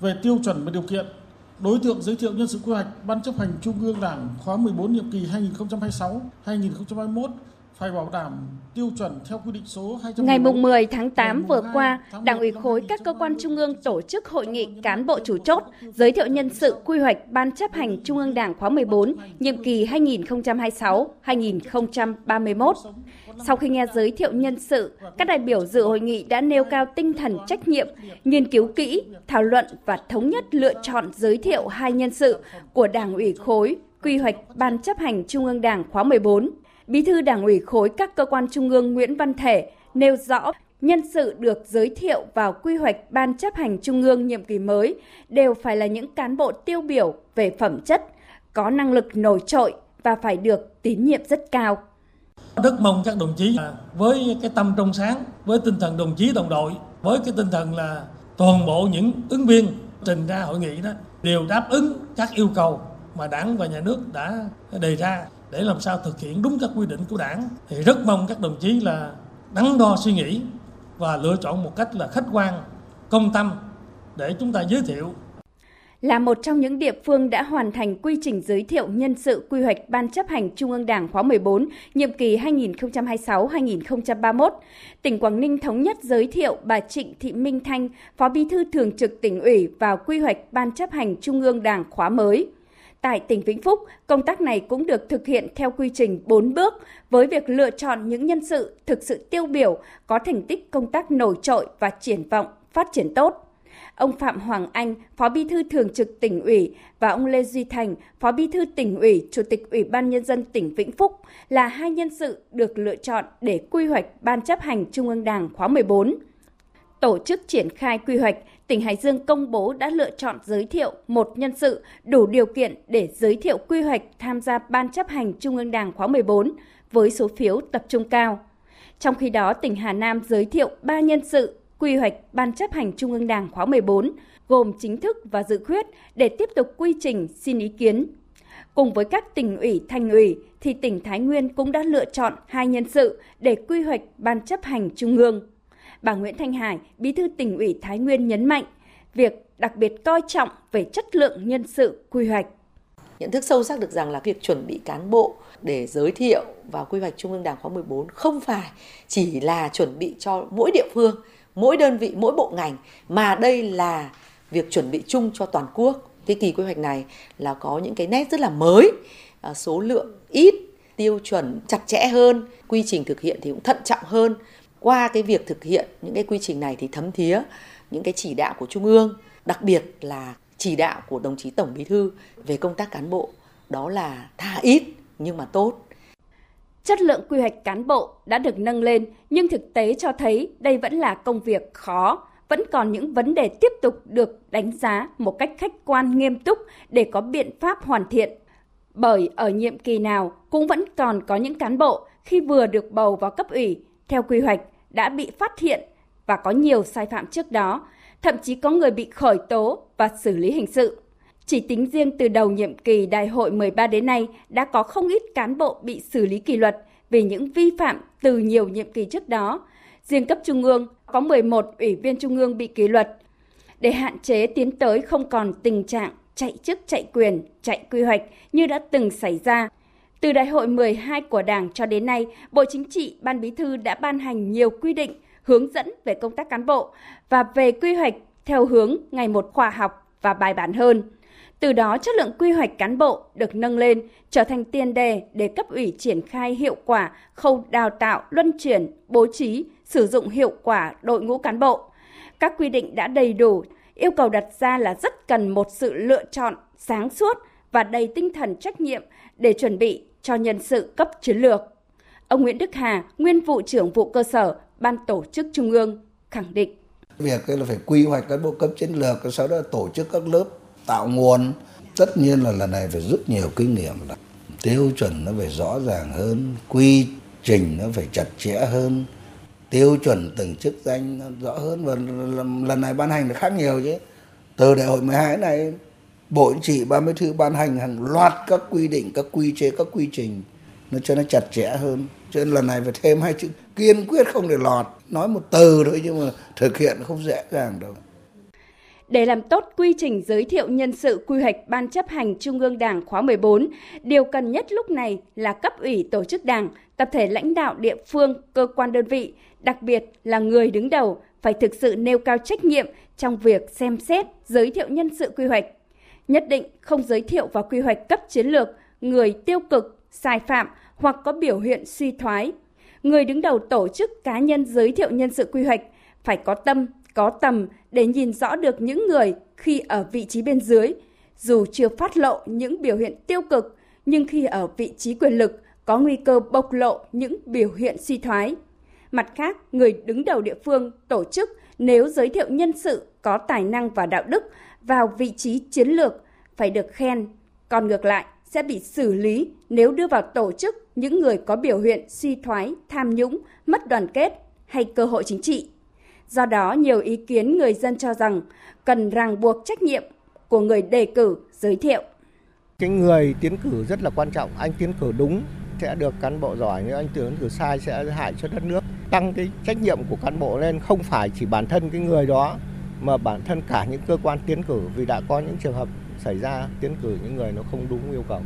về tiêu chuẩn và điều kiện. Đối tượng giới thiệu nhân sự quy hoạch Ban chấp hành Trung ương Đảng khóa 14 nhiệm kỳ 2026-2021 phải bảo đảm tiêu chuẩn theo quy định số 200 Ngày mùng 10 tháng 8 vừa qua, Đảng ủy khối các cơ quan trung ương tổ chức hội nghị cán bộ chủ chốt giới thiệu nhân sự quy hoạch Ban chấp hành Trung ương Đảng khóa 14, nhiệm kỳ 2026-2031. Sau khi nghe giới thiệu nhân sự, các đại biểu dự hội nghị đã nêu cao tinh thần trách nhiệm, nghiên cứu kỹ, thảo luận và thống nhất lựa chọn giới thiệu hai nhân sự của Đảng ủy khối quy hoạch Ban chấp hành Trung ương Đảng khóa 14. Bí thư Đảng ủy khối các cơ quan trung ương Nguyễn Văn Thể nêu rõ nhân sự được giới thiệu vào quy hoạch Ban chấp hành Trung ương nhiệm kỳ mới đều phải là những cán bộ tiêu biểu về phẩm chất, có năng lực nổi trội và phải được tín nhiệm rất cao. Rất mong các đồng chí với cái tâm trong sáng, với tinh thần đồng chí đồng đội, với cái tinh thần là toàn bộ những ứng viên trình ra hội nghị đó đều đáp ứng các yêu cầu mà đảng và nhà nước đã đề ra để làm sao thực hiện đúng các quy định của đảng thì rất mong các đồng chí là đắn đo suy nghĩ và lựa chọn một cách là khách quan, công tâm để chúng ta giới thiệu là một trong những địa phương đã hoàn thành quy trình giới thiệu nhân sự quy hoạch Ban chấp hành Trung ương Đảng khóa 14, nhiệm kỳ 2026-2031. Tỉnh Quảng Ninh thống nhất giới thiệu bà Trịnh Thị Minh Thanh, Phó Bí thư Thường trực tỉnh ủy vào quy hoạch Ban chấp hành Trung ương Đảng khóa mới. Tại tỉnh Vĩnh Phúc, công tác này cũng được thực hiện theo quy trình 4 bước với việc lựa chọn những nhân sự thực sự tiêu biểu, có thành tích công tác nổi trội và triển vọng phát triển tốt ông Phạm Hoàng Anh, Phó Bí thư Thường trực tỉnh ủy và ông Lê Duy Thành, Phó Bí thư tỉnh ủy, Chủ tịch Ủy ban Nhân dân tỉnh Vĩnh Phúc là hai nhân sự được lựa chọn để quy hoạch Ban chấp hành Trung ương Đảng khóa 14. Tổ chức triển khai quy hoạch, tỉnh Hải Dương công bố đã lựa chọn giới thiệu một nhân sự đủ điều kiện để giới thiệu quy hoạch tham gia Ban chấp hành Trung ương Đảng khóa 14 với số phiếu tập trung cao. Trong khi đó, tỉnh Hà Nam giới thiệu 3 nhân sự quy hoạch Ban chấp hành Trung ương Đảng khóa 14, gồm chính thức và dự khuyết để tiếp tục quy trình xin ý kiến. Cùng với các tỉnh ủy, thành ủy, thì tỉnh Thái Nguyên cũng đã lựa chọn hai nhân sự để quy hoạch Ban chấp hành Trung ương. Bà Nguyễn Thanh Hải, Bí thư tỉnh ủy Thái Nguyên nhấn mạnh, việc đặc biệt coi trọng về chất lượng nhân sự quy hoạch. Nhận thức sâu sắc được rằng là việc chuẩn bị cán bộ để giới thiệu vào quy hoạch Trung ương Đảng khóa 14 không phải chỉ là chuẩn bị cho mỗi địa phương mỗi đơn vị mỗi bộ ngành mà đây là việc chuẩn bị chung cho toàn quốc cái kỳ quy hoạch này là có những cái nét rất là mới à, số lượng ít tiêu chuẩn chặt chẽ hơn quy trình thực hiện thì cũng thận trọng hơn qua cái việc thực hiện những cái quy trình này thì thấm thía những cái chỉ đạo của trung ương đặc biệt là chỉ đạo của đồng chí tổng bí thư về công tác cán bộ đó là thà ít nhưng mà tốt Chất lượng quy hoạch cán bộ đã được nâng lên, nhưng thực tế cho thấy đây vẫn là công việc khó, vẫn còn những vấn đề tiếp tục được đánh giá một cách khách quan nghiêm túc để có biện pháp hoàn thiện. Bởi ở nhiệm kỳ nào cũng vẫn còn có những cán bộ khi vừa được bầu vào cấp ủy theo quy hoạch đã bị phát hiện và có nhiều sai phạm trước đó, thậm chí có người bị khởi tố và xử lý hình sự. Chỉ tính riêng từ đầu nhiệm kỳ đại hội 13 đến nay đã có không ít cán bộ bị xử lý kỷ luật vì những vi phạm từ nhiều nhiệm kỳ trước đó. Riêng cấp trung ương có 11 ủy viên trung ương bị kỷ luật. Để hạn chế tiến tới không còn tình trạng chạy chức chạy quyền, chạy quy hoạch như đã từng xảy ra. Từ đại hội 12 của Đảng cho đến nay, Bộ Chính trị, Ban Bí thư đã ban hành nhiều quy định, hướng dẫn về công tác cán bộ và về quy hoạch theo hướng ngày một khoa học và bài bản hơn. Từ đó chất lượng quy hoạch cán bộ được nâng lên, trở thành tiền đề để cấp ủy triển khai hiệu quả khâu đào tạo, luân chuyển, bố trí, sử dụng hiệu quả đội ngũ cán bộ. Các quy định đã đầy đủ, yêu cầu đặt ra là rất cần một sự lựa chọn sáng suốt và đầy tinh thần trách nhiệm để chuẩn bị cho nhân sự cấp chiến lược. Ông Nguyễn Đức Hà, nguyên vụ trưởng vụ cơ sở, ban tổ chức trung ương, khẳng định. Việc là phải quy hoạch cán bộ cấp chiến lược, sau đó tổ chức các lớp tạo nguồn tất nhiên là lần này phải rất nhiều kinh nghiệm là tiêu chuẩn nó phải rõ ràng hơn quy trình nó phải chặt chẽ hơn tiêu chuẩn từng chức danh nó rõ hơn và lần này ban hành là khác nhiều chứ từ đại hội 12 này bộ chính trị ban bí thư ban hành hàng loạt các quy định các quy chế các quy trình nó cho nó chặt chẽ hơn. Cho nên lần này phải thêm hai chữ kiên quyết không để lọt. Nói một từ thôi nhưng mà thực hiện không dễ dàng đâu. Để làm tốt quy trình giới thiệu nhân sự quy hoạch Ban chấp hành Trung ương Đảng khóa 14, điều cần nhất lúc này là cấp ủy tổ chức đảng, tập thể lãnh đạo địa phương, cơ quan đơn vị, đặc biệt là người đứng đầu phải thực sự nêu cao trách nhiệm trong việc xem xét, giới thiệu nhân sự quy hoạch. Nhất định không giới thiệu vào quy hoạch cấp chiến lược người tiêu cực, sai phạm hoặc có biểu hiện suy thoái. Người đứng đầu tổ chức cá nhân giới thiệu nhân sự quy hoạch phải có tâm, có tầm để nhìn rõ được những người khi ở vị trí bên dưới, dù chưa phát lộ những biểu hiện tiêu cực, nhưng khi ở vị trí quyền lực có nguy cơ bộc lộ những biểu hiện suy thoái. Mặt khác, người đứng đầu địa phương, tổ chức nếu giới thiệu nhân sự có tài năng và đạo đức vào vị trí chiến lược phải được khen, còn ngược lại sẽ bị xử lý nếu đưa vào tổ chức những người có biểu hiện suy thoái, tham nhũng, mất đoàn kết hay cơ hội chính trị. Do đó, nhiều ý kiến người dân cho rằng cần ràng buộc trách nhiệm của người đề cử giới thiệu. Cái người tiến cử rất là quan trọng, anh tiến cử đúng sẽ được cán bộ giỏi, nếu anh tiến cử sai sẽ hại cho đất nước. Tăng cái trách nhiệm của cán bộ lên không phải chỉ bản thân cái người đó mà bản thân cả những cơ quan tiến cử vì đã có những trường hợp xảy ra tiến cử những người nó không đúng yêu cầu.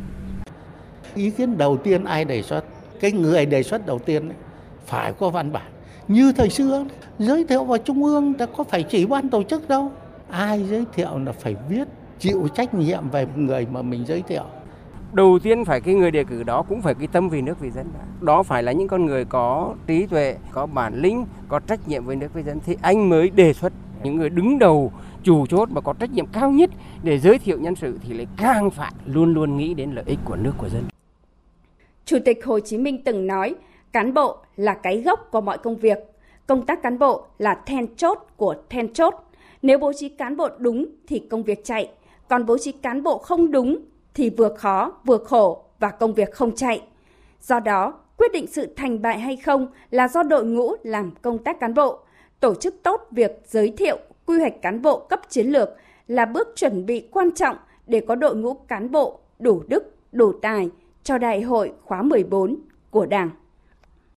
Ý kiến đầu tiên ai đề xuất, cái người đề xuất đầu tiên ấy, phải có văn bản. Như thời xưa, giới thiệu vào trung ương đã có phải chỉ ban tổ chức đâu. Ai giới thiệu là phải viết, chịu trách nhiệm về người mà mình giới thiệu. Đầu tiên phải cái người đề cử đó cũng phải cái tâm vì nước vì dân. Đó phải là những con người có trí tuệ, có bản lĩnh, có trách nhiệm với nước với dân thì anh mới đề xuất những người đứng đầu chủ chốt và có trách nhiệm cao nhất để giới thiệu nhân sự thì lại càng phải luôn luôn nghĩ đến lợi ích của nước của dân. Chủ tịch Hồ Chí Minh từng nói, cán bộ là cái gốc của mọi công việc. Công tác cán bộ là then chốt của then chốt. Nếu bố trí cán bộ đúng thì công việc chạy, còn bố trí cán bộ không đúng thì vừa khó vừa khổ và công việc không chạy. Do đó, quyết định sự thành bại hay không là do đội ngũ làm công tác cán bộ. Tổ chức tốt việc giới thiệu, quy hoạch cán bộ cấp chiến lược là bước chuẩn bị quan trọng để có đội ngũ cán bộ đủ đức, đủ tài cho đại hội khóa 14 của Đảng.